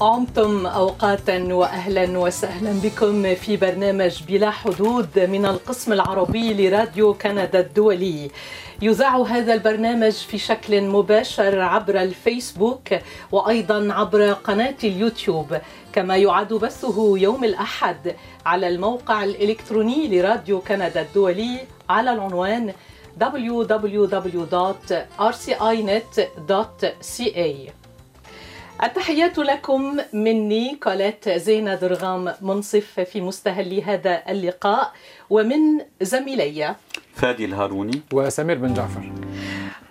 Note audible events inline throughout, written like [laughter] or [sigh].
عمتم أوقاتا وأهلا وسهلا بكم في برنامج بلا حدود من القسم العربي لراديو كندا الدولي. يذاع هذا البرنامج في شكل مباشر عبر الفيسبوك وأيضا عبر قناة اليوتيوب كما يعاد بثه يوم الأحد على الموقع الإلكتروني لراديو كندا الدولي على العنوان www.rcinet.ca التحيات لكم مني كولات زينة درغام منصف في مستهل هذا اللقاء ومن زميلي. فادي الهاروني. وسمير بن جعفر.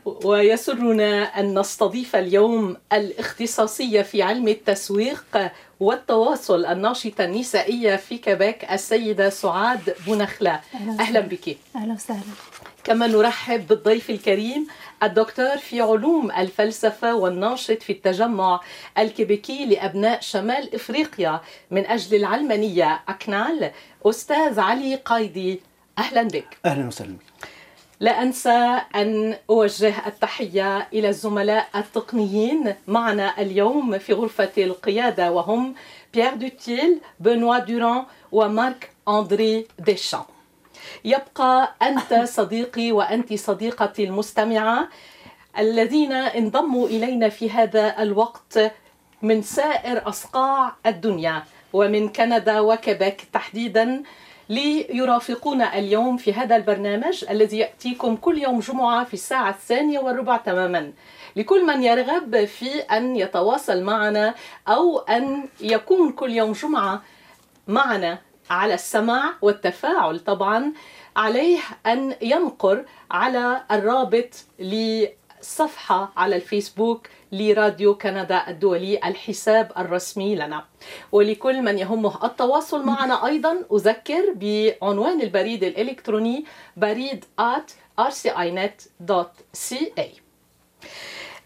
ويسرنا أن نستضيف اليوم الاختصاصية في علم التسويق والتواصل الناشطة النسائية في كباك السيدة سعاد بونخلة أهلا بك. أهلا وسهلا. كما نرحب بالضيف الكريم الدكتور في علوم الفلسفة والناشط في التجمع الكيبيكي لأبناء شمال إفريقيا من أجل العلمانية. أكنال أستاذ علي قايدي أهلا بك. أهلا وسهلا بك. لا أنسى أن أوجه التحية إلى الزملاء التقنيين معنا اليوم في غرفة القيادة وهم بيير دوتيل بنوا دوران ومارك أندري ديشان. يبقى أنت صديقي وأنت صديقتي المستمعة الذين انضموا إلينا في هذا الوقت من سائر أصقاع الدنيا ومن كندا وكبك تحديدا ليرافقونا اليوم في هذا البرنامج الذي يأتيكم كل يوم جمعة في الساعة الثانية والربع تماما. لكل من يرغب في أن يتواصل معنا أو أن يكون كل يوم جمعة معنا على السماع والتفاعل. طبعا عليه أن ينقر على الرابط لصفحة على الفيسبوك لراديو كندا الدولي الحساب الرسمي لنا. ولكل من يهمه التواصل معنا أيضا أذكر بعنوان البريد الإلكتروني بريد at rcinet.ca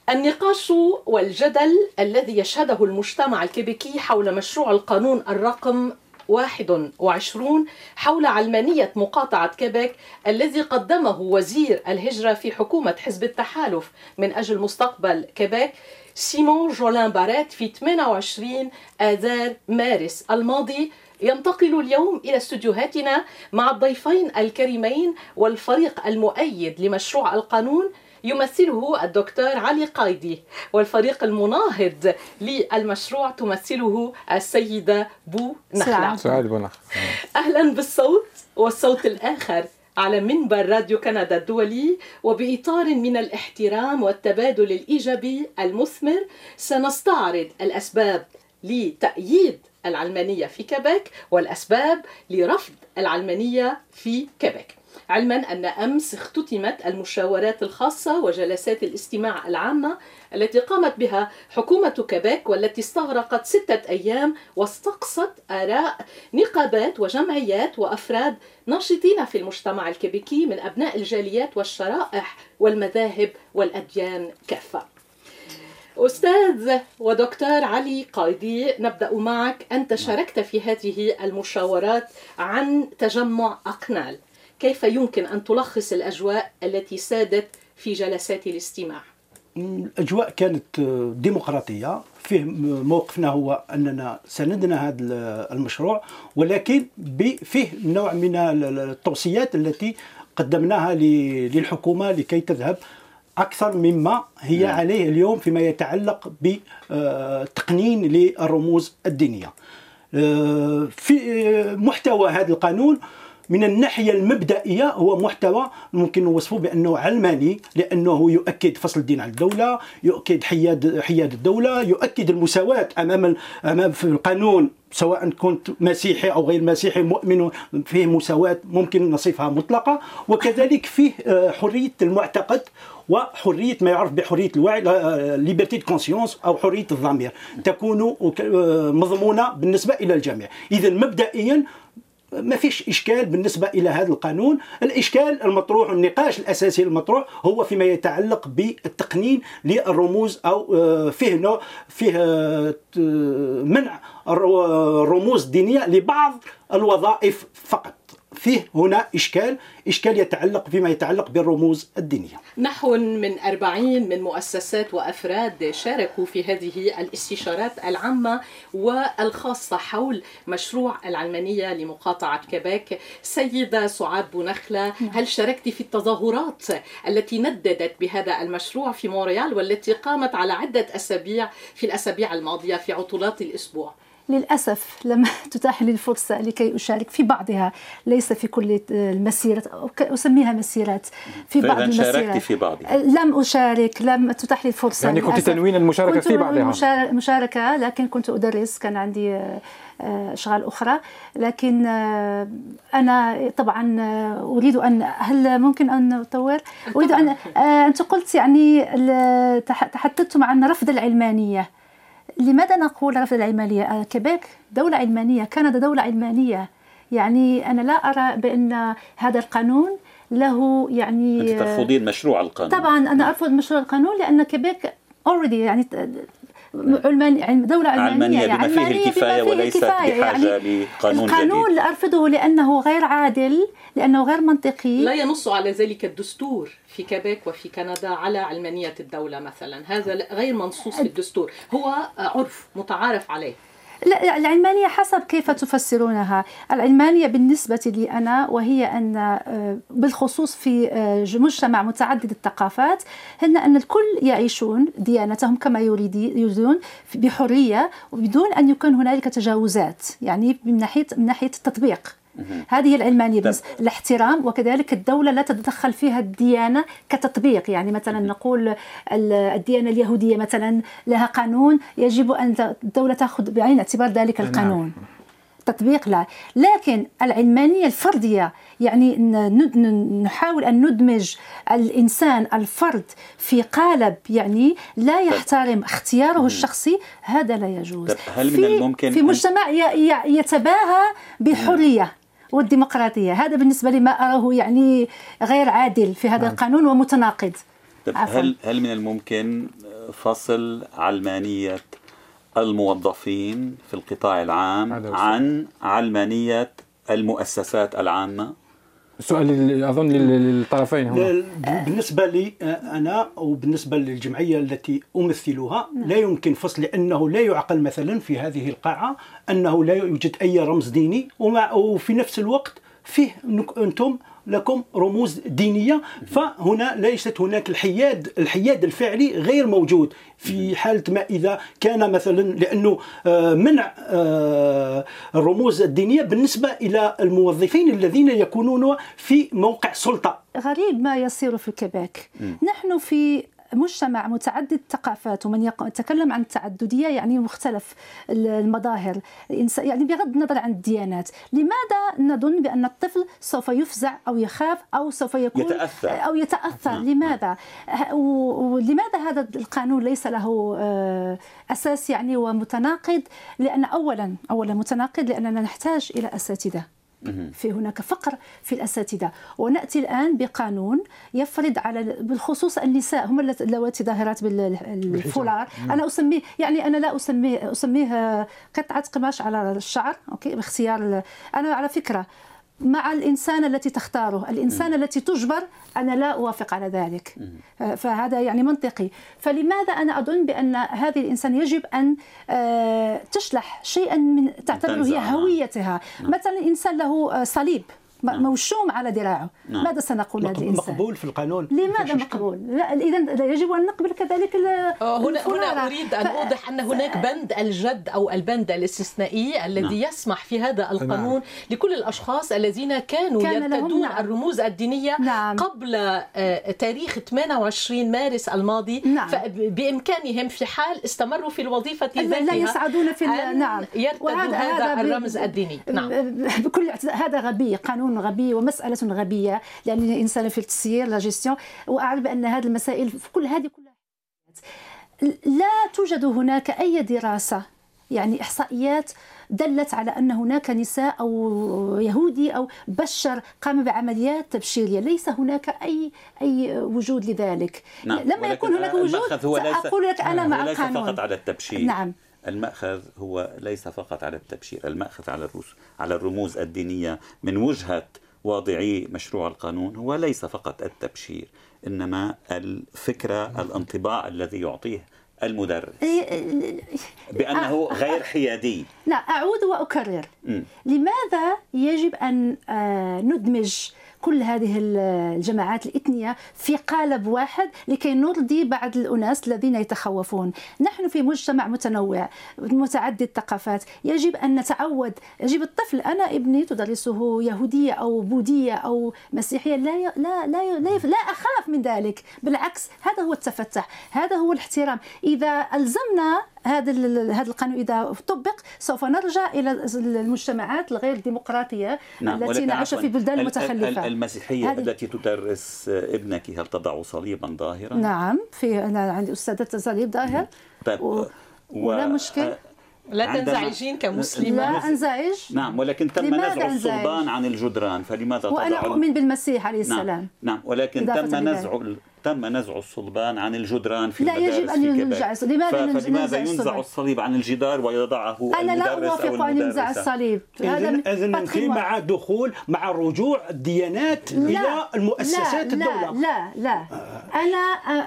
النقاش والجدل الذي يشهده المجتمع الكيبيكي حول مشروع القانون الرقم 21 حول علمانية مقاطعة كيبيك الذي قدمه وزير الهجرة في حكومة حزب التحالف من أجل مستقبل كيبيك سيمون جولان باريت في 28 آذار مارس الماضي. ينتقل اليوم إلى استديوهاتنا مع الضيفين الكريمين والفريق المؤيد لمشروع القانون يمثله الدكتور علي قايدي والفريق المناهض للمشروع تمثله السيدة بو نخلة سعاد بو نخلة أهلا بالصوت والصوت الآخر على منبر راديو كندا الدولي وبإطار من الاحترام والتبادل الإيجابي المثمر سنستعرض الأسباب لتأييد العلمانية في كيبيك والأسباب لرفض العلمانية في كيبيك علما أن أمس اختتمت المشاورات الخاصة وجلسات الاستماع العامة التي قامت بها حكومة كيبيك والتي استغرقت ستة أيام واستقصت آراء نقابات وجمعيات وأفراد ناشطين في المجتمع الكيبيكي من أبناء الجاليات والشرائح والمذاهب والأديان كافة. أستاذ ودكتور علي قايدي نبدأ معك. أنت شاركت في هذه المشاورات عن تجمع أقنال. كيف يمكن أن تلخص الأجواء التي سادت في جلسات الاستماع؟ الأجواء كانت ديمقراطية فيه موقفنا هو أننا سندنا هذا المشروع ولكن فيه نوع من التوصيات التي قدمناها للحكومة لكي تذهب أكثر مما هي نعم. عليه اليوم فيما يتعلق بتقنين للرموز الدينية في محتوى هذا القانون من الناحية المبدئية هو محتوى ممكن نوصفه بأنه علماني لأنه يؤكد فصل الدين عن الدولة، يؤكد حياد حياد الدولة، يؤكد المساواة أمام أمام في القانون سواء كنت مسيحي أو غير مسيحي مؤمن فيه مساواة ممكن نصفها مطلقة. وكذلك فيه آه، حرية المعتقد وحرية ما يعرف بحرية الوعي liberté de conscience أو حرية الضمير تكون آه، مضمونة بالنسبة إلى الجميع. اذا مبدئيا ما فيش إشكال بالنسبة إلى هذا القانون. الإشكال المطروح النقاش الأساسي المطروح هو فيما يتعلق بالتقنين للرموز أو آه، فيه نوع فيه آه، منع الرموز الدينيه لبعض الوظائف فقط. فيه هنا إشكال إشكال يتعلق فيما يتعلق بالرموز الدينية. نحو من 40 من مؤسسات وأفراد شاركوا في هذه الاستشارات العامة والخاصة حول مشروع العلمانية لمقاطعة كيبيك. سيدة سعاد بونخلة هل شاركت في التظاهرات التي نددت بهذا المشروع في مونريال والتي قامت على عدة أسابيع في الأسابيع الماضية في عطلات الأسبوع؟ للأسف لم [laughs] تتاح لي الفرصة لكي أشارك في بعضها. ليس في كل المسيرات أسميها مسيرات. في بعض المسيرات. في بعضها. لم أشارك لم تتاح لي الفرصة يعني كنت تنوين المشاركة في بعضها. مشاركة لكن كنت أدرس كان عندي آه، أشغال أخرى. لكن آه، أنا طبعا أريد أن هل ممكن أن أطور؟ أريد أن [laughs] أنت قلت يعني تحدثتم عن رفض العلمانية. لماذا نقول رفض العلمانية؟ آه، كيبيك دولة علمانية كندا دولة علمانية يعني أنا لا أرى بأن هذا القانون له يعني أنت ترفضين مشروع القانون طبعا أنا أرفض مشروع القانون لأن كيبيك already يعني علمان دولة علمانية, علمانية بما فيه الكفاية وليست بحاجة يعني لقانون جديد. القانون أرفضه لأنه غير عادل لأنه غير منطقي. لا ينص على ذلك الدستور في كيبيك وفي كندا على علمانية الدولة مثلا. هذا غير منصوص في الدستور هو عرف متعارف عليه. لا العلمانية حسب كيف تفسرونها. العلمانية بالنسبة لي أنا وهي أن آه، بالخصوص في آه، مجتمع متعدد الثقافات هن أن الكل يعيشون ديانتهم كما يريدون بحرية وبدون أن يكون هنالك تجاوزات يعني من ناحية من ناحية التطبيق. هذه العلمانية بس. الاحترام وكذلك الدولة لا تتدخل فيها الديانة كتطبيق. يعني مثلا نقول الديانة اليهودية مثلا لها قانون يجب أن الدولة تأخذ بعين الاعتبار ذلك نعم. القانون. تطبيق لا. لكن العلمانية الفردية يعني نحاول أن ندمج الإنسان الفرد في قالب يعني لا يحترم اختياره الشخصي هذا لا يجوز. هل من الممكن في مجتمع يتباهى بحرية. والديمقراطية. هذا بالنسبة لي ما أراه يعني غير عادل في هذا نعم. القانون ومتناقض. هل هل من الممكن فصل علمانية الموظفين في القطاع العام عن علمانية المؤسسات العامة؟ السؤال أظن للطرفين هنا. بالنسبة لي أنا وبالنسبه للجمعية التي أمثلها لا يمكن فصل لأنه لا يعقل مثلا في هذه القاعة أنه لا يوجد أي رمز ديني ومع وفي نفس الوقت فيه أنتم لكم رموز دينية فهنا ليست هناك الحياد الحياد الفعلي غير موجود. في حالة ما اذا كان مثلا لأنه آه، منع آه، الرموز الدينية بالنسبة إلى الموظفين الذين يكونون في موقع سلطة. غريب ما يصير في كيبيك نحن في مجتمع متعدد الثقافات ومن يتكلم عن التعددية يعني مختلف المظاهر. يعني بغض النظر عن الديانات. لماذا نظن بأن الطفل سوف يفزع أو يخاف أو سوف يكون يتأثر؟ أو يتأثر؟ نعم. لماذا؟ ولماذا هذا القانون ليس له آه، أساس يعني ومتناقض؟ لأن أولا أولا متناقض لأننا نحتاج إلى أساتذة. في هناك فقر في الأساتذة. ونأتي الآن بقانون يفرض على بالخصوص النساء هم اللواتي ظاهرات بالفولار أنا اسميه يعني أنا لا اسميه أسميه قطعة قماش على الشعر OK؟ باختيار أنا على فكرة مع الإنسان التي تختاره الإنسان التي تجبر أنا لا أوافق على ذلك. فهذا يعني منطقي. فلماذا أنا أظن بأن هذه الإنسان يجب أن آه، تشلح شيئا من تعتبره هي هويتها؟ نعم. مثلا إنسان له آه، صليب. نعم. موشوم على ذراعه نعم. ماذا سنقول لهذا الإنسان مقبول في القانون لماذا مقبول لا اذا يجب أن نقبل كذلك آه، هنا هنا أريد أن أوضح أن هناك بند الجد أو البند الاستثنائي الذي نعم. يسمح في هذا القانون نعم. لكل الأشخاص الذين كانوا كان يرتدون نعم. الرموز الدينية نعم. قبل آه، تاريخ 28 مارس الماضي نعم. فبامكانهم في حال استمروا في الوظيفة ذاتها لا يسعدون في نعم يرتدوا هذا الرمز الديني نعم بكل هذا غبي قانون قانون غبي ومسألة غبية لأن الإنسان في التسيير لا جيستيون. وأعرف أن هذه المسائل في كل هذه كلها لا توجد هناك أي دراسة يعني إحصائيات دلت على أن هناك نساء أو يهودي أو بشر قام بعمليات تبشيرية. ليس هناك أي أي وجود لذلك. نعم. لما يكون هناك وجود هو ليس لك أنا مع ليس القانون. فقط على التبشير. نعم. المأخذ هو ليس فقط على التبشير المأخذ على على الرموز الدينية. من وجهة واضعي مشروع القانون هو ليس فقط التبشير إنما الفكرة الانطباع الذي يعطيه المدرس. بأنه آه. غير حيادي. لا أعود وأكرر. لماذا يجب أن آه، ندمج كل هذه الجماعات الإثنية في قالب واحد لكي نرضي بعض الأناس الذين يتخوفون. نحن في مجتمع متنوع متعدد الثقافات. يجب أن نتعود يجب الطفل أنا ابني تدرسه يهودية أو بوذية أو مسيحية لا ي... لا لا, لا, لا أخاف من ذلك. بالعكس هذا هو التفتح هذا هو الاحترام. إذا ألزمنا هذا هذا القانون إذا طبق سوف نرجع إلى المجتمعات الغير ديمقراطية نعم التي نعيش في بلدان متخلفة. المسيحية هذه التي تدرس ابنك هل تضع صليبا ظاهرا؟ نعم في أنا عندي أستاذة صليب ظاهر. طيب و... ولا مشكله لا تنزعجين كمسلمة. لا أنزعج. نعم ولكن تم نزع الصلبان عن الجدران فلماذا وأنا أؤمن بالمسيح عليه السلام. نعم, نعم ولكن تم نزع تم نزع الصلبان عن الجدران في لا يجب أن ينزع لماذا فلماذا ينزع الصليب عن الجدار ويضعه أنا لا أوافق أن ينزع الصليب. هذا اذا في مع دخول مع رجوع الديانات لا إلى المؤسسات لا الدولة. لا لا. آه. أنا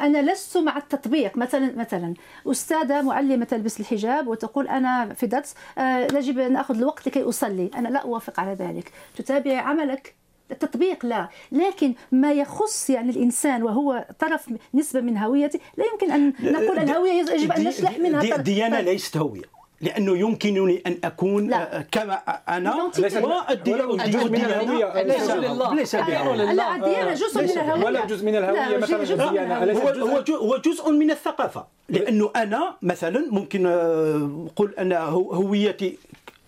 أنا لست مع التطبيق. مثلا مثلا أستاذة معلمة تلبس الحجاب وتقول أنا في درس آه، يجب أن أخذ الوقت لكي أصلي. أنا لا أوافق على ذلك. تتابعي عملك. التطبيق لا لكن ما يخص يعني الإنسان وهو طرف نسبة من هويته لا يمكن أن نقول الهوية يجب أن نشلح منها دي ديانة طيب. ليست هوية لأنه يمكنني أن أكون لا. آه، كما أنا. والديانه ليس ليس لا. الديانه جزء من الهوية. ولا جزء من الهوية مثلا الديانه هو هو جزء من الثقافة. لأنه أنا مثلا ممكن أقول أن هويتي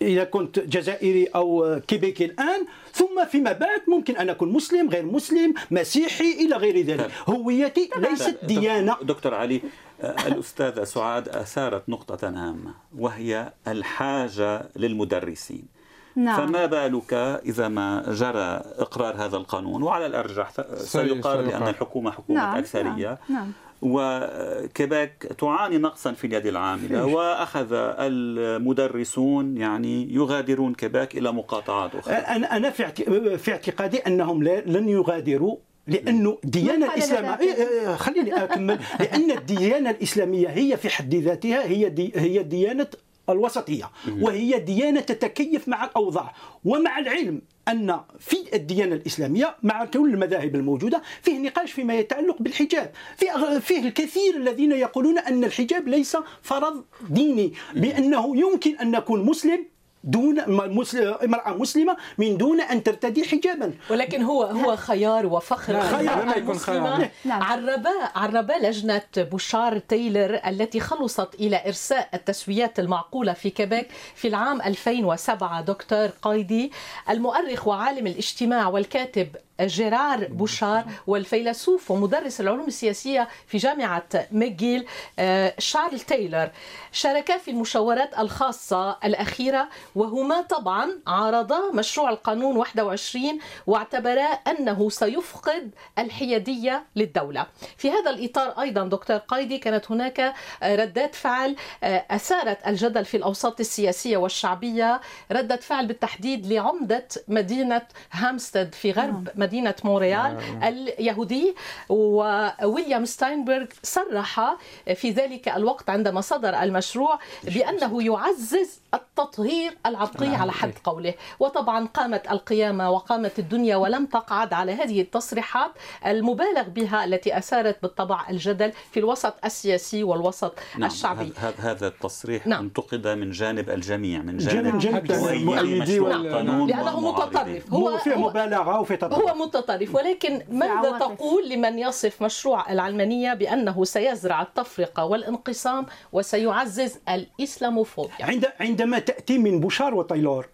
إذا كنت جزائري أو كيبيكي الآن ثم فيما بعد ممكن أن أكون مسلم غير مسلم مسيحي إلى غير ذلك هويتي ليست ديانة دكتور علي آه، الأستاذة سعاد أثارت نقطة هامة وهي الحاجة للمدرسين نعم. فما بالك إذا ما جرى إقرار هذا القانون وعلى الأرجح سيقال لأن الحكومة حكومة نعم. أكثرية نعم. نعم. وكيبيك تعاني نقصا في اليد العاملة وأخذ المدرسون يعني يغادرون كيبيك إلى مقاطعات أخرى. أنا أنا في اعتقادي أنهم لن يغادروا لأنه الديانه الاسلاميه إيه، إيه، خليني أكمل. [laughs] لأن الديانة الإسلامية هي في حد ذاتها هي دي هي ديانة الوسطية وهي ديانة تتكيف مع الأوضاع ومع العلم. أن في الديانة الإسلامية مع كل المذاهب الموجودة فيه نقاش فيما يتعلق بالحجاب فيه فيه الكثير الذين يقولون أن الحجاب ليس فرض ديني بأنه يمكن أن نكون مسلم دون امرأة مسلمة من دون أن ترتدي حجابا. ولكن هو هو خيار وفخر خيار لا يكون خيار. نعم. عربا عربا لجنة بوشار تايلر التي خلصت إلى إرساء التسويات المعقولة في كيبيك في العام 2007 دكتور قايدي المؤرخ وعالم الاجتماع والكاتب جيرار بوشار والفيلسوف ومدرس العلوم السياسية في جامعة ميجيل آه، شارل تايلر. شاركا في المشاورات الخاصة الأخيرة وهما طبعا عارضا مشروع القانون 21 واعتبرا أنه سيفقد الحيادية للدولة. في هذا الإطار أيضا دكتور قايدي كانت هناك آه، ردات فعل آه، أثارت الجدل في الأوساط السياسية والشعبية ردة فعل بالتحديد لعمدة مدينة هامستد في غرب مدينة مونريال اليهودي وويليام ستاينبرغ صرح في ذلك الوقت عندما صدر المشروع بأنه يعزز التطهير العرقي على حد قوله. وطبعا قامت القيامة وقامت الدنيا ولم تقعد على هذه التصريحات المبالغ بها التي أثارت بالطبع الجدل في الوسط السياسي والوسط نعم الشعبي. هذا التصريح نعم. انتقد من جانب الجميع من جانب, جانب المؤيدي نعم. لأنه متطرف. هو فيه مبالغة وفي تطرف. هو متطرف ولكن ماذا تقول لمن يصف مشروع العلمانية بأنه سيزرع التفرقة والانقسام وسيعزز الإسلاموفوبيا؟ عند عندما تأتي من بوشار وتايلور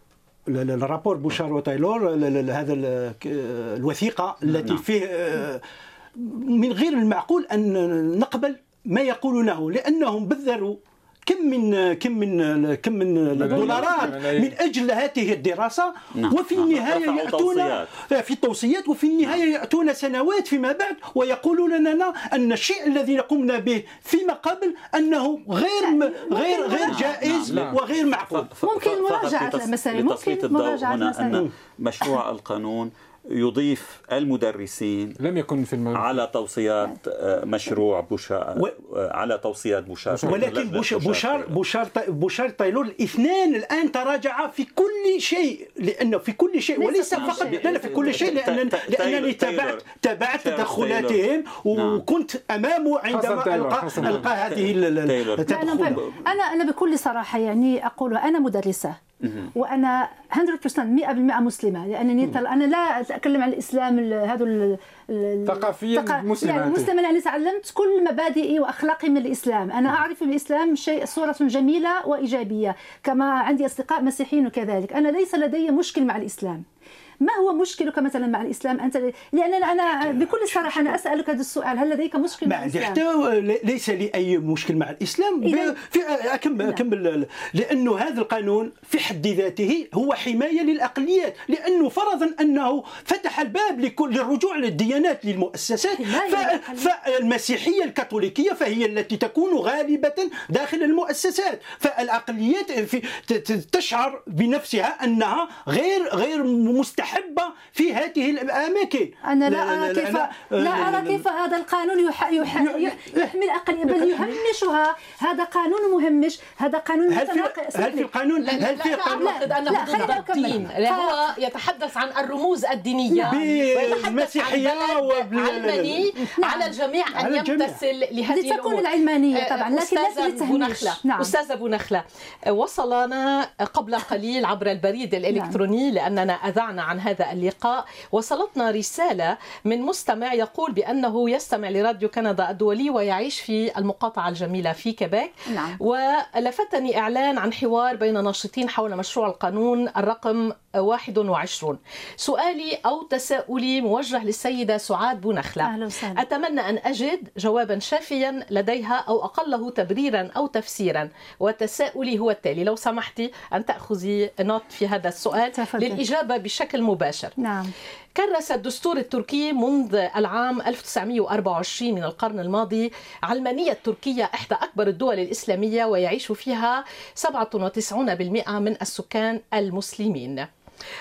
ال rapport بوشار وتايلور هذا الوثيقة التي نعم. فيه من غير المعقول أن نقبل ما يقولونه لأنهم بذروا كم من كم من كم من الدولارات من أجل هذه الدراسة نعم. وفي نعم. النهاية يأتون توصيات. في التوصيات وفي النهاية يأتون سنوات فيما بعد ويقولون لنا أن الشيء الذي قمنا به فيما قبل أنه غير م- غير غير نعم. جائز نعم. وغير معقول ممكن لتص- المسائل، ممكن المسائل. أن مشروع القانون يضيف المدرسين لم يكن في الموضوع على توصيات آه، مشروع بوشار و- آه، على توصيات بوشار. ولكن بوشار بوشار طي- بوشار تايلور الاثنان الآن تراجعا في كل شيء لأنه في كل شيء ليس وليس فقط شيء. لا لا في كل شيء ت- لأنني تايلور- تابعت تابعت تدخلاتهم نعم. وكنت أمامه عندما تايلور، القى ألقى هذه ال- ال- تايلور. لا أنا, التدخل فهم. أنا أنا بكل صراحة يعني أقول أنا مدرسة. وأنا 100% 100% مسلمة لأنني تل- أنا لا أتكلم عن الإسلام ال- هذا ال- ال- ثقافياً ثقا- مسلمة يعني أنت. مسلمة يعني تعلمت كل مبادئي وأخلاقي من الإسلام. أنا أعرف الإسلام شيء صورة جميلة وإيجابية كما عندي أصدقاء مسيحيين وكذلك. أنا ليس لدي مشكل مع الإسلام. ما هو مشكلك مثلا مع الإسلام؟ انت لأن أنا بكل صراحة أنا أسألك هذا السؤال هل لديك مشكل مع الإسلام؟ حتى ليس لي اي مشكل مع الإسلام. ب- في اكمل أكمل. لأنه هذا القانون في حد ذاته هو حماية للأقليات لأنه فرضا أنه فتح الباب لكل للرجوع للديانات للمؤسسات. فالمسيحية الكاثوليكية فهي التي تكون غالبه داخل المؤسسات. فالأقليات في تشعر بنفسها أنها غير غير مستحبه في هذه الأماكن. أنا لا, أرى كيف لا, أرى كيف هذا القانون يح يح يح يحمي الاقليه بل يهمشها. هذا قانون مهمش. هذا قانون هل في هل في القانون لا لا هل في لا قانون أعتقد أنه لا، خلينا نكمل. الدين. لا، هو يتحدث عن الرموز عن بالمسيحية علماني. نعم. على الجميع الجميع. يمتثل لهذه لتكون العلمانية طبعاً، لكن أستاذة أبو للتهميش. نخلة. نعم. أستاذ أبو نخلة. وصلنا قبل قليل عبر البريد الإلكتروني لأننا أذعنا عن هذا اللقاء. وصلتنا رسالة من مستمع يقول بأنه يستمع لراديو كندا الدولي ويعيش في المقاطعة الجميلة في كيبيك. نعم. ولفتني إعلان عن حوار بين ناشطين حول مشروع القانون الرقم 21 سؤالي أو تساؤلي موجه للسيدة سعاد بونخلة. أهلا وسهلا. أتمنى أن أجد جوابا شافيا لديها أو أقله تبريرا أو تفسيرا. وتساؤلي هو التالي. لو سمحتي أن تأخذي نوت في هذا السؤال. تفضل. للإجابة بشكل مباشر نعم. كرس الدستور التركي منذ العام 1924 من القرن الماضي علمانية تركيا إحدى أكبر الدول الإسلامية ويعيش فيها 97% من السكان المسلمين.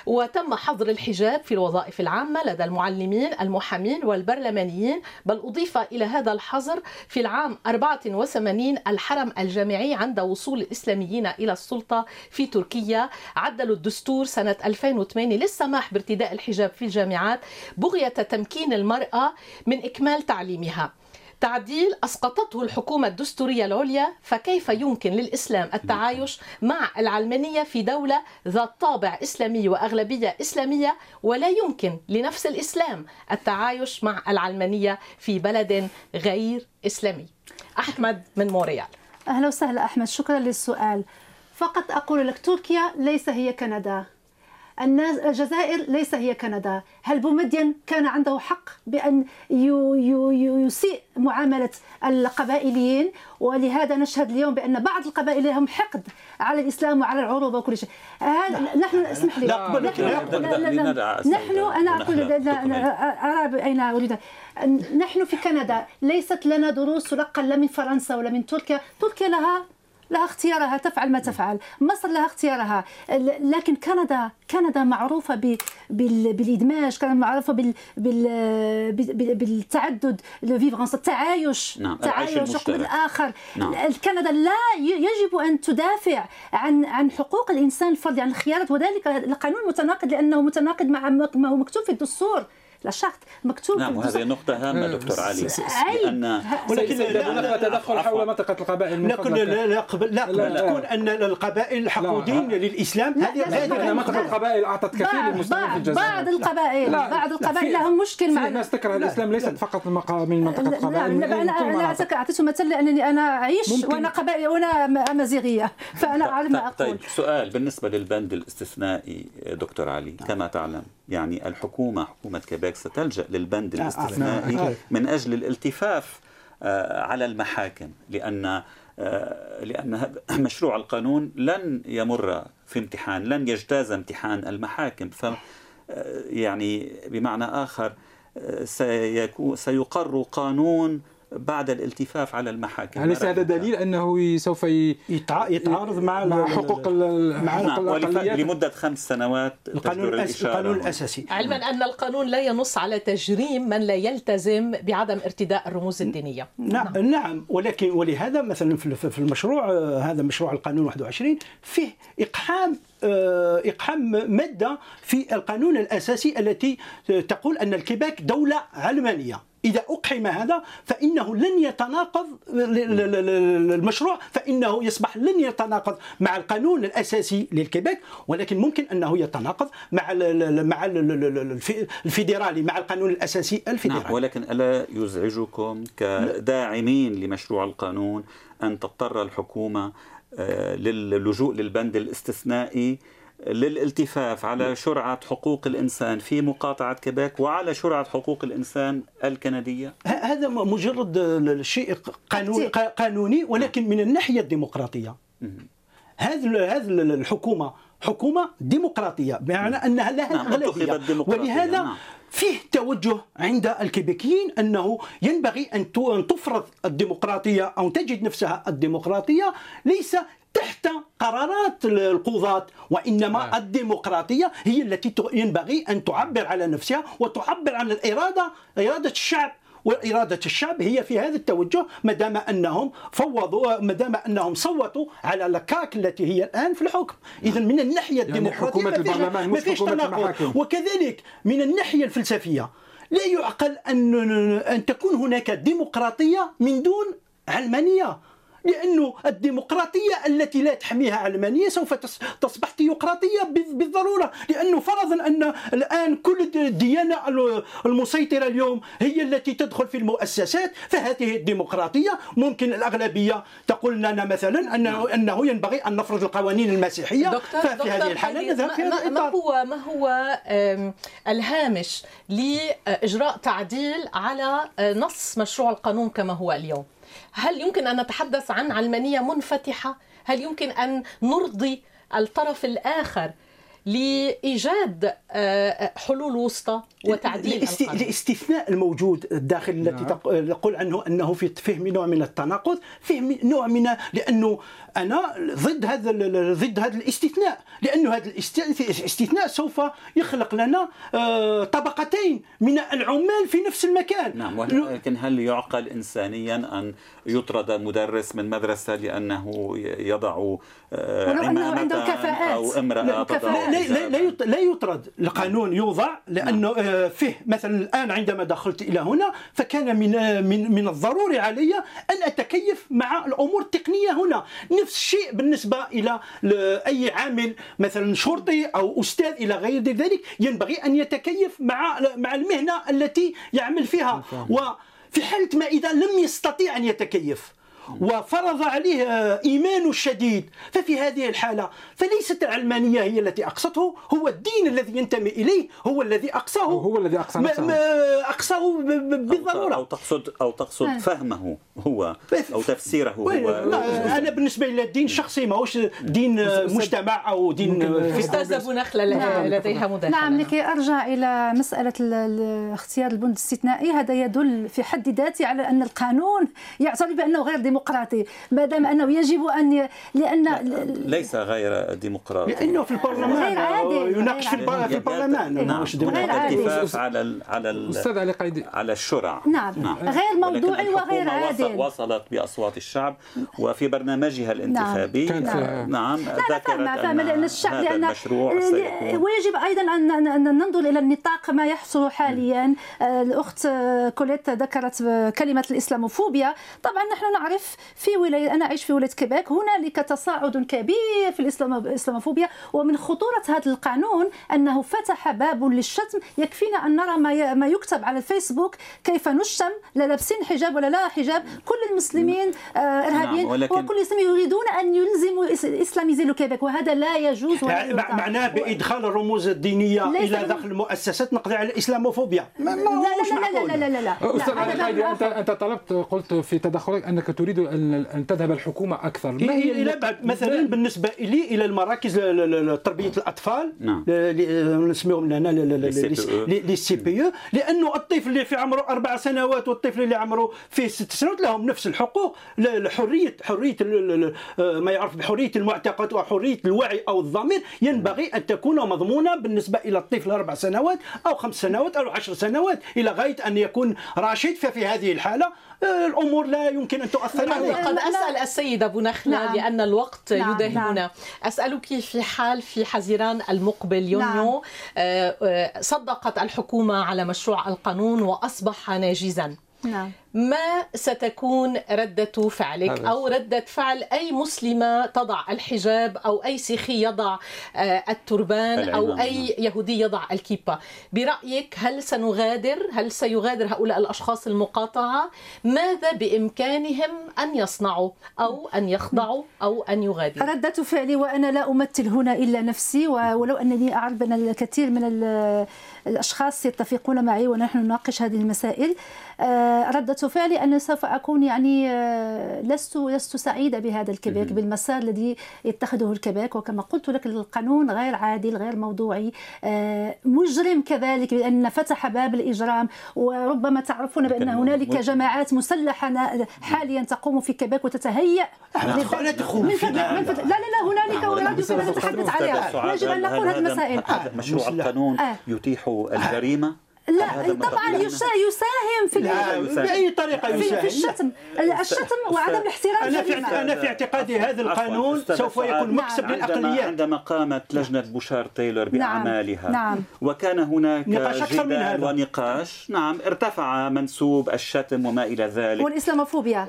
وتم حظر الحجاب في الوظائف العامة لدى المعلمين المحامين والبرلمانيين بل أضيف إلى هذا الحظر في العام 84 الحرم الجامعي عند وصول الإسلاميين إلى السلطة في تركيا. عدلوا الدستور سنة 2008 للسماح بارتداء الحجاب في الجامعات بغية تمكين المرأة من إكمال تعليمها. تعديل أسقطته الحكومة الدستورية العليا فكيف يمكن للإسلام التعايش مع العلمانية في دولة ذات طابع إسلامي وأغلبية إسلامية ولا يمكن لنفس الإسلام التعايش مع العلمانية في بلد غير إسلامي؟ أحمد من مونريال أهلا وسهلا أحمد شكرا للسؤال. فقط أقول لك تركيا ليس هي كندا. الناس الجزائر ليس هي كندا. هل بومدين كان عنده حق بأن يو يو يو يسيء معاملة القبائليين؟ ولهذا نشهد اليوم بأن بعض القبائل لهم حقد على الإسلام وعلى العروبة وكل شيء. هذا نحن اسمح لي. لا أقبل نحن, أنا أقول ونحن لا- لا- أرى أين أريد. نحن في كندا. ليست لنا دروس تلقى لا من فرنسا ولا من تركيا. تركيا لها لها اختيارها تفعل ما تفعل. مصر لها اختيارها. لكن كندا كندا معروفة بالإدماج كانت معروفة بال بال بال- بالتعدد ال vivre ensemble التعايش. نعم، تعايش المشترك. الآخر نعم. كندا لا يجب أن تدافع عن عن حقوق الإنسان الفردي عن الخيارات. وذلك القانون متناقض لأنه متناقض مع ما هو مكتوب في الدستور. لا شرط مكتوب نعم وهذه نقطة هامة دكتور علي. لأن ولكن لا- تدخل. حول منطقة القبائل لا المفضلة. لا لا قبل لا لا، قبل لا. تكون أن القبائل حقودين لا. للإسلام لا، هذه منطقة القبائل أعطت كثير بعض للمسلمين في الجزائر بعض القبائل لا، بعض لا، القبائل لهم مشكل مع ناس تكره الإسلام ليست فقط من منطقة لا القبائل لا مناطق. أعطيك- اعطيت مثل لأنني أنا أعيش ممكن. وأنا قبائل وأنا م- امازيغيه فأنا اعرف ما أقول طيب سؤال بالنسبة للبند الاستثنائي دكتور علي كما تعلم يعني الحكومة حكومة كيبيك ستلجأ للبند أعرف. الاستثنائي أعرف. من أجل الالتفاف آه، على المحاكم لأن لأن مشروع القانون لن يمر في امتحان لن يجتاز امتحان المحاكم ف يعني بمعنى آخر سيكون سيقر قانون بعد الالتفاف على المحاكم. أليس هذا دليل أنه سوف يتعارض مع, مع حقوق مع نعم لمدة خمس سنوات القانون, القانون الأساسي. علما أن القانون لا ينص على تجريم من لا يلتزم بعدم ارتداء الرموز الدينية. نعم. نعم, نعم. ولكن ولهذا مثلا في المشروع هذا مشروع القانون 21 فيه إقحام آه، إقحام مادة في القانون الأساسي التي تقول أن الكيباك دولة علمانية. إذا أقحم هذا فإنه لن يتناقض المشروع فإنه يصبح لن يتناقض مع القانون الأساسي للكيبك ولكن ممكن أنه يتناقض مع مع الفيدرالي مع القانون الأساسي الفيدرالي. نعم ولكن ألا يزعجكم كداعمين لمشروع القانون أن تضطر الحكومة آه، للجوء للبند الاستثنائي للالتفاف على شرعة حقوق الإنسان في مقاطعة كيبيك وعلى شرعة حقوق الإنسان الكندية. هذا مجرد شيء قانون قانوني ولكن من الناحية الديمقراطية. هذه هذه الحكومة حكومة ديمقراطية بمعنى أنها لها نعم أغلبية ولهذا نعم. فيه توجه عند الكيبيكيين أنه ينبغي أن تفرض الديمقراطية أو تجد نفسها الديمقراطية ليس تحت قرارات القضاة وإنما آه. الديمقراطية هي التي ينبغي أن تعبر على نفسها وتعبر عن الإرادة إرادة الشعب وإرادة الشعب هي في هذا التوجه ما دام أنهم فوضوا ما دام أنهم صوتوا على الكاك التي هي الآن في الحكم. إذا من الناحية يعني الديمقراطية يعني حكومة ما فيش تناقض. وكذلك من الناحية الفلسفية لا يعقل أن أن تكون هناك ديمقراطية من دون علمانية. لأن الديمقراطية التي لا تحميها علمانية سوف تصبح ثيوقراطية بالضرورة لأنه فرضا أن الآن كل الديانة المسيطرة اليوم هي التي تدخل في المؤسسات فهذه الديمقراطية ممكن الأغلبية تقول لنا مثلا أنه, نعم. أنه ينبغي أن نفرض القوانين المسيحية دكتور ففي دكتور هذه الحالة نذهب في هذا ما هو ما هو الهامش لإجراء تعديل على نص مشروع القانون كما هو اليوم هل يمكن أن نتحدث عن علمانية منفتحة؟ هل يمكن أن نرضي الطرف الآخر لإيجاد آه، حلول وسطى وتعديل الاستثناء الموجود الداخل التي نعم. تقول عنه انه في فيه نوع من التناقض فيه نوع من لأنه أنا ضد هذا ضد هذا الاستثناء لأنه هذا الاستثناء سوف يخلق لنا آه، طبقتين من العمال في نفس المكان. نعم ولكن هل يعقل انسانيا أن يطرد مدرس من مدرسة لأنه يضع آه، عمامة أو امرأة تضع لا, لا, لا يطرد. القانون يوضع لأنه نعم. آه، فيه مثلا الآن عندما دخلت إلى هنا فكان من آه، من من الضروري علي أن أتكيف مع الأمور التقنية هنا. نفس الشيء بالنسبة إلى أي عامل مثلا شرطي أو أستاذ إلى غير ذلك. ينبغي أن يتكيف مع مع المهنة التي يعمل فيها. وفي حالة ما إذا لم يستطيع أن يتكيف وفرض عليه إيمان الشديد ففي هذه الحالة فليست العلمانية هي التي أقصته هو الدين الذي ينتمي إليه هو الذي أقصاه. هو الذي أقصى نفسه. أقصاه بالضرورة. أو تقصد أو تقصد نعم. فهمه هو أو تفسيره هو. أنا بالنسبة إلى الدين الشخصي ماهوش دين مجتمع أو دين أستاذ أبو نخلة لديها مداخلة. نعم لكي أرجع إلى مسألة اختيار البند الاستثنائي هذا يدل في حد ذاته على أن القانون يعترف بأنه غير ديمقراطي ديمقراطي ما دام أنه يجب أن لأن ليس غير ديمقراطي لأنه في البرلمان يناقش في, في البرلمان. نعم. غير عادل على ال على ال أستاذ علي قيدي على الشرع. نعم, نعم. غير موضوعي وغير عادل. وصلت بأصوات الشعب وفي برنامجها الانتخابي. نعم. نعم, نعم. ذكرت أن لأن الشعب لأن ويجب أيضا ان ننظر إلى النطاق ما يحصل حاليا. الأخت كوليت ذكرت كلمة الإسلاموفوبيا. طبعا نحن نعرف في ولاية أنا أعيش في ولاية كيبيك هنالك تصاعد كبير في الإسلاموفوبيا ومن خطورة هذا القانون أنه فتح باب للشتم يكفينا أن نرى ما ما يكتب على الفيسبوك كيف نشتم لا لابسين حجاب ولا لا حجاب كل المسلمين آه إرهابيين نعم ولكن... وكل المسلمين يريدون أن يلزموا إسلاميزيلو كيبيك وهذا لا يجوز يعني معناه بإدخال الرموز الدينية إلى داخل المؤسسات نقضي على الإسلاموفوبيا لا لا لا لا لا لا لا لا أستاذ أنت أنت طلبت قلت في تدخلك أنك تريد يريد ان أن تذهب الحكومة أكثر. ما هي إلى بعد. مثلا بالنسبة لي إلى المراكز تربيه الأطفال نعم. نسميهم هنا les CPE لأنه الطفل اللي في عمره أربع سنوات والطفل اللي عمره فيه ست سنوات لهم نفس الحقوق. حريه حرية ما يعرف بحريه المعتقد وحرية الوعي أو الضمير. ينبغي أن تكون مضمونة بالنسبة إلى الطفل أربع سنوات أو خمس سنوات أو عشر سنوات إلى غاية أن يكون راشد. ففي هذه الحالة آه، الأمور لا يمكن أن تؤثر عليه قد أسأل السيدة أبو نخلة نعم. لأن الوقت نعم. يداهمنا نعم. أسألك في حال في حزيران المقبل يونيو نعم. آه، آه، صدقت الحكومة على مشروع القانون وأصبح ناجزا نعم ما ستكون ردة فعلك أو ردة فعل أي مسلمة تضع الحجاب أو أي سيخي يضع آه، التربان أو أي يهودي يضع الكيبة. برأيك هل سنغادر؟ هل سيغادر هؤلاء الأشخاص المقاطعة؟ ماذا بإمكانهم أن يصنعوا أو أن يخضعوا أو أن يغادروا؟ ردة فعلي وأنا لا أمثل هنا إلا نفسي ولو أنني أعرف أن الكثير من الأشخاص يتفقون معي ونحن نناقش هذه المسائل. آه، ردة فعلي أن سوف أكون يعني آه، لست لست سعيدة بهذا الكباك بالمسار الذي يتخذه الكباك وكما قلت لك القانون غير عادل غير موضوعي آه، مجرم كذلك لأن فتح باب الإجرام. وربما تعرفون بأن هنالك جماعات مسلحة حاليا تقوم في كيبيك وتتهيأ من لا لا لا هنالك وراديو نتحدث عليها يجب أن نقول هذه المسائل مشروع القانون يتيح الجريمة. لا طبعا يساهم في بأي طريقة يساهم في الشتم. الشتم وعدم الاحترام أنا في أنا في اعتقادي هذا القانون سوف يكون مكسب نعم. للاقليات عندما قامت لجنة بوشار تايلور نعم. بأعمالها. نعم. وكان هناك جدال ونقاش. نعم ارتفع منسوب الشتم وما إلى ذلك. والإسلاموفوبيا.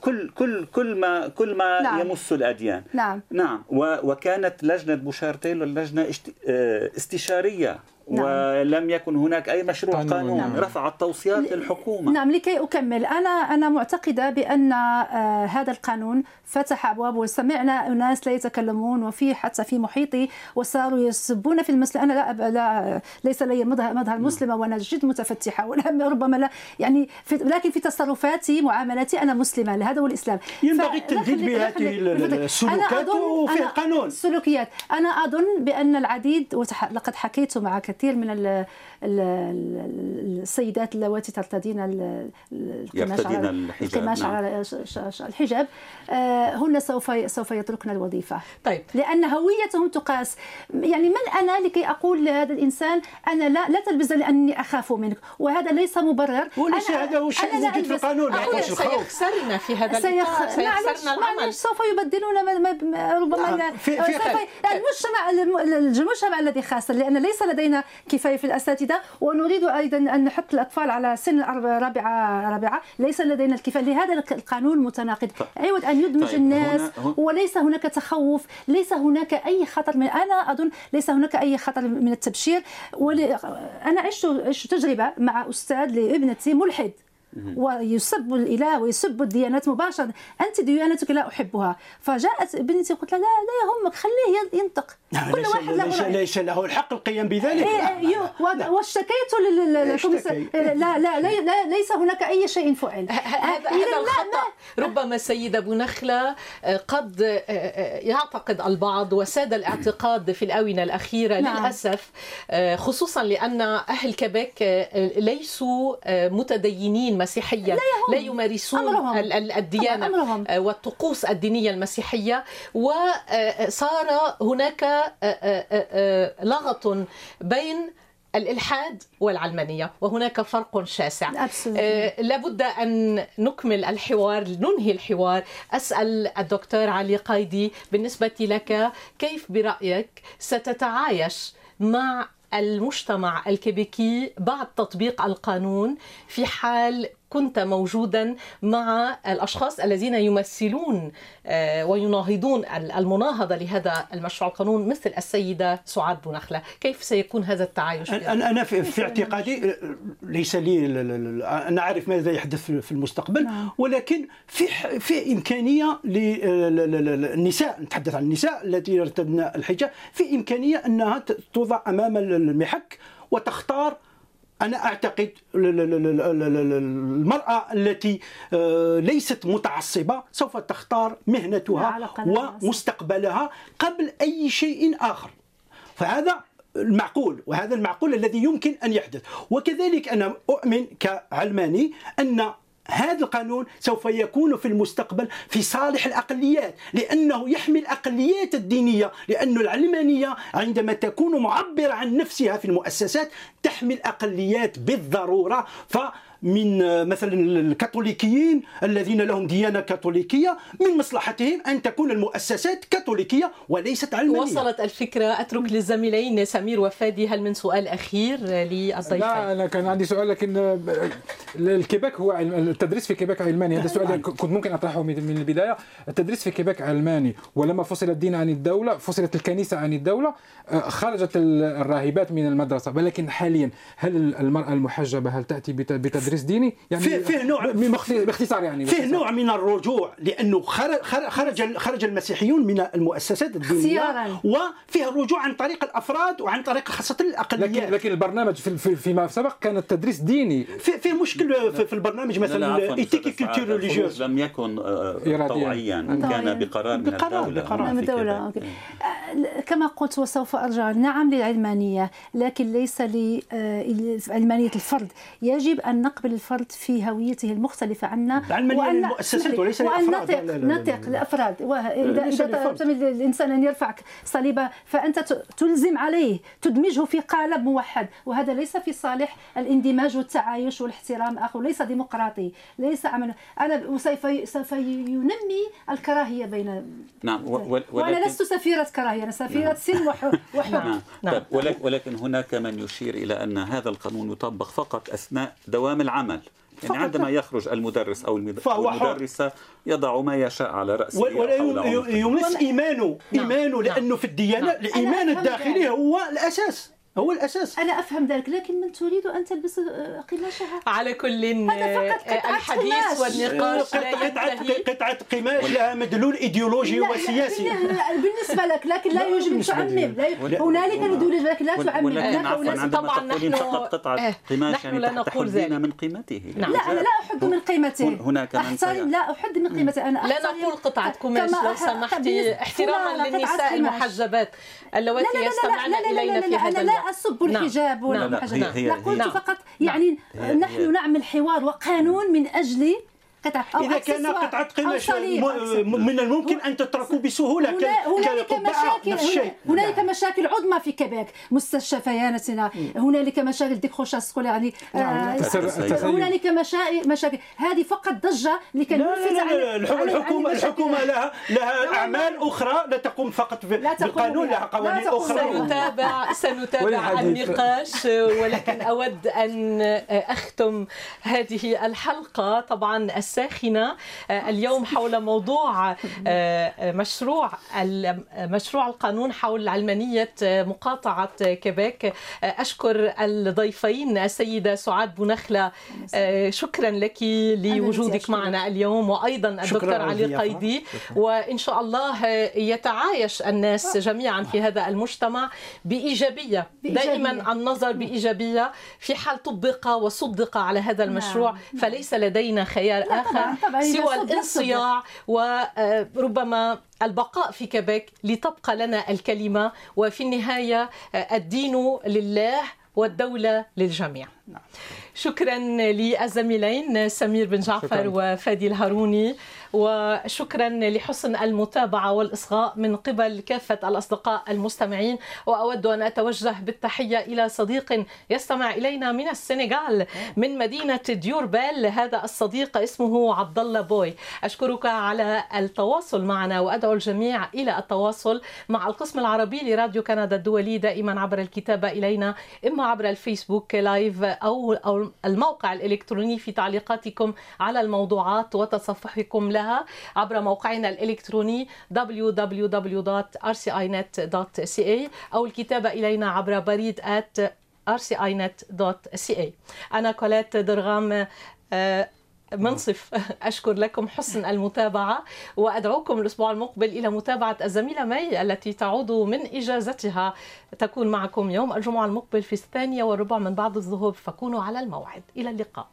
كل كل كل ما كل ما نعم. يمس الأديان. نعم. نعم وكانت لجنة بوشار تايلور لجنة آه، استشارية. نعم. ولم يكن هناك أي مشروع قانون, قانون. نعم. رفع التوصيات للحكومة. نعم لكي أكمل. أنا أنا معتقدة بأن آه هذا القانون فتح أبواب وسمعنا اناس لا يتكلمون وفي حتى في محيطي وصاروا يسبون في المسلم. أنا لا, أب... لا ليس لي مظهر مظهر مسلمه وأنا جد متفتحة. [laughs] ربما لا يعني في لكن في تصرفاتي معاملاتي أنا مسلمة. هذا هو الإسلام. ينبغي التنديد بهذه السلوكات وفي القانون. السلوكيات. أنا أظن بأن العديد ولقد حكيت مع كثير من السيدات اللواتي ترتدين القماش نعم. على الحجاب. آه، هن سوف سوف يتركن الوظيفة. طيب. لأن هويتهم تقاس. يعني من أنا لكي أقول لهذا الإنسان أنا لا لا تلبس لأني أخاف منك وهذا ليس مبرر. وليس هذا هو الشيء موجود في القانون. سيخسرن في هذا سيخ... سيخسرن العمل سوف يبدلون ربما نعم. في في المجتمع المجتمع الذي خاسر لأن ليس لدينا كفاية في الأساتذة. ونريد أيضا أن نحط الأطفال على سن رابعه رابعة. ليس لدينا الكفايه لهذا القانون متناقض. عوض أن يدمج طيب الناس هنا وليس هناك تخوف ليس هناك أي خطر من أنا أظن ليس هناك أي خطر من التبشير. أنا عشت عشت تجربة مع أستاذ لابنتي ملحد. ويسب الإله ويسب الديانات مباشرة. أنت ديانتك لا أحبها. فجاءت بنتي قلت لها لا لا يهمك خليه ينطق. [laughs] كل واحد له ليس, ليس له الحق القيام بذلك. إيه واشتكيت لا لا لا, لا ليس هناك أي شيء فعل هذا هذا الخطأ. ربما سيد أبو نخلة آه، قد آه، آه، يعتقد البعض وساد الاعتقاد في الآونة الأخيرة نعم. للأسف خصوصا لأن أهل كيبيك ليسوا متدينين مسيحيا لا, لا يمارسون أمرهم. الديانة أمرهم. آه، والطقوس الدينية المسيحية. وصار هناك آه، آه، لغط بين الإلحاد والعلمانية وهناك فرق شاسع. لابد أن نكمل الحوار ننهي الحوار. أسأل الدكتور علي قايدي بالنسبة لك كيف برأيك ستتعايش مع المجتمع الكيبيكي بعد تطبيق القانون في حال كنت موجودا مع الأشخاص الذين يمثلون آه، ويناهضون المناهضة لهذا المشروع القانون مثل السيدة سعاد بونخله، كيف سيكون هذا التعايش؟ أنا أنا في, في اعتقادي ليس لي أنا أعرف ماذا يحدث في المستقبل نعم. ولكن في في إمكانية للنساء نتحدث عن النساء التي يرتدن الحجاب في إمكانية أنها توضع أمام المحك وتختار أنا أعتقد المرأة التي آه، ليست متعصبة سوف تختار مهنتها ومستقبلها قبل أي شيء آخر. فهذا المعقول وهذا المعقول الذي يمكن أن يحدث. وكذلك أنا أؤمن كعلماني أن هذا القانون سوف يكون في المستقبل في صالح الأقليات لأنه يحمي الأقليات الدينية لأن العلمانية عندما تكون معبرة عن نفسها في المؤسسات تحمي الأقليات بالضرورة ف من مثلا الكاثوليكيين الذين لهم ديانة كاثوليكية من مصلحتهم أن تكون المؤسسات كاثوليكية وليست علمانية. وصلت الفكرة. أترك للزميلين سمير وفادي. هل من سؤال أخير للضيفين؟ لا أنا كان عندي سؤال لكن الكيباك هو التدريس في كيباك علماني. هذا سؤال كنت ممكن أطرحه من البداية. التدريس في كيباك علماني ولما فصل الدين عن الدولة فصلت الكنيسة عن الدولة خرجت الراهبات من المدرسة. ولكن حاليا هل المرأة المحجبة هل تأتي بتدريس تدريس ديني يعني فيه, فيه نوع باختصار يعني فيه نوع من الرجوع لأنه خرج خرج خرج المسيحيون من المؤسسات الدينية وفيه الرجوع عن طريق الأفراد وعن طريق خاصة الأقليات. لكن لكن البرنامج في فيما سبق كان التدريس ديني. في فيه مشكل في, في البرنامج مثلا Éthique et culture religieuse لم يكن آه، طوعيا كان بقرار من بقرار الدولة. بقرار. من الدولة أوكي. آه، كما قلت وسوف أرجع. نعم للعلمانية لكن ليس لعلمانيه الفرد. يجب أن نقبل الفرد في هويته المختلفة عنا وأن المؤسسات وليس وأن نطق نطق الأفراد. إذا إذا الإنسان أن يرفع صليبة فأنت تلزم عليه تدمجه في قالب موحد. وهذا ليس في صالح الاندماج والتعايش والاحترام. أخو ليس ديمقراطي ليس عمل. أنا وسوف سوف ينمي الكراهية بين نعم ولكن... وأنا لست سفيرة كراهية أنا سفيرة نعم. سلم وحب نعم. نعم. طيب ولكن هناك من يشير إلى أن هذا القانون يطبق فقط أثناء دوام العمل يعني عندما يخرج المدرس أو المدرسة يضع ما يشاء على رأسه ولا يمس إيمانه نعم. إيمانه نعم. لأنه في الديانة نعم. الإيمان الداخلي هو الأساس هو الاساس أنا افهم ذلك لكن من تريد ان تلبس قماشها على كل الحديث والنقاش ينتهي قطعه قماش لها مدلول ايديولوجي وسياسي بالنسبة لك لكن لا يجب ان تعمم هنالك مدلول لكن لا تعمم طبعا نحن فقط قطعه قماش يعني لا نقول ذلك من قيمته لا أنا لا احد من قيمته هناك من لا احد من قيمته أنا لا نقول قطعه قماش لو سمحتي احتراما للنساء المحجبات اللواتي يستمعن الينا في هذا الوقت اسب نعم. الحجاب ولا نعم. الحجاب قلت نعم. فقط يعني نحن نعمل حوار وقانون من أجل قطعة أو إذا كان قطعة قماش من الممكن أن تتركوا بسهولة هنالك مشاكل هنالك مشاكل عظمى في كيبيك. مستشفياتنا هنالك مشاكل ديكروشاس يعني آه، هنالك مشاكل مشاكل. هذه فقط ضجة لكي نلفت الحكومة الحكومة لها لها أعمال أخرى لا تقوم فقط بالقانون لها قوانين أخرى. سنتابع سنتابع النقاش ولكن أود أن أختم هذه الحلقة. طبعا الساخنة. آه، اليوم حول موضوع آه، مشروع مشروع القانون حول علمانية مقاطعة كيبيك. آه، أشكر الضيفين السيدة سعاد بونخلة شكرا لك لوجودك معنا اليوم وأيضا الدكتور علي قيدي وإن شاء الله يتعايش الناس جميعا في هذا المجتمع بإيجابية. دائما النظر بإيجابية. في حال طبق وصدق على هذا المشروع نعم. فليس لدينا خيار آخر سوى الانصياع وربما البقاء في كيبيك لتبقى لنا الكلمة وفي النهاية الدين لله والدولة للجميع نعم. شكرا للزميلين سمير بن جعفر شكرا. وفادي الهاروني وشكرا لحسن المتابعة والإصغاء من قبل كافة الأصدقاء المستمعين وأود أن أتوجه بالتحية إلى صديق يستمع إلينا من السنغال من مدينة ديوربال هذا الصديق اسمه عبد الله بوي. أشكرك على التواصل معنا وأدعو الجميع إلى التواصل مع القسم العربي لراديو كندا الدولي دائما عبر الكتابة إلينا إما عبر الفيسبوك live أو الموقع الإلكتروني في تعليقاتكم على الموضوعات وتصفحكم. لها عبر موقعنا الإلكتروني www.rcinet.ca أو الكتابة إلينا عبر بريد at rcinet.ca أنا كولات درغام منصف. [laughs] أشكر لكم حسن المتابعة وأدعوكم الأسبوع المقبل إلى متابعة الزميلة مي التي تعود من إجازتها. تكون معكم يوم الجمعة المقبل في الثانية والربع من بعد الظهر فكونوا على الموعد. إلى اللقاء.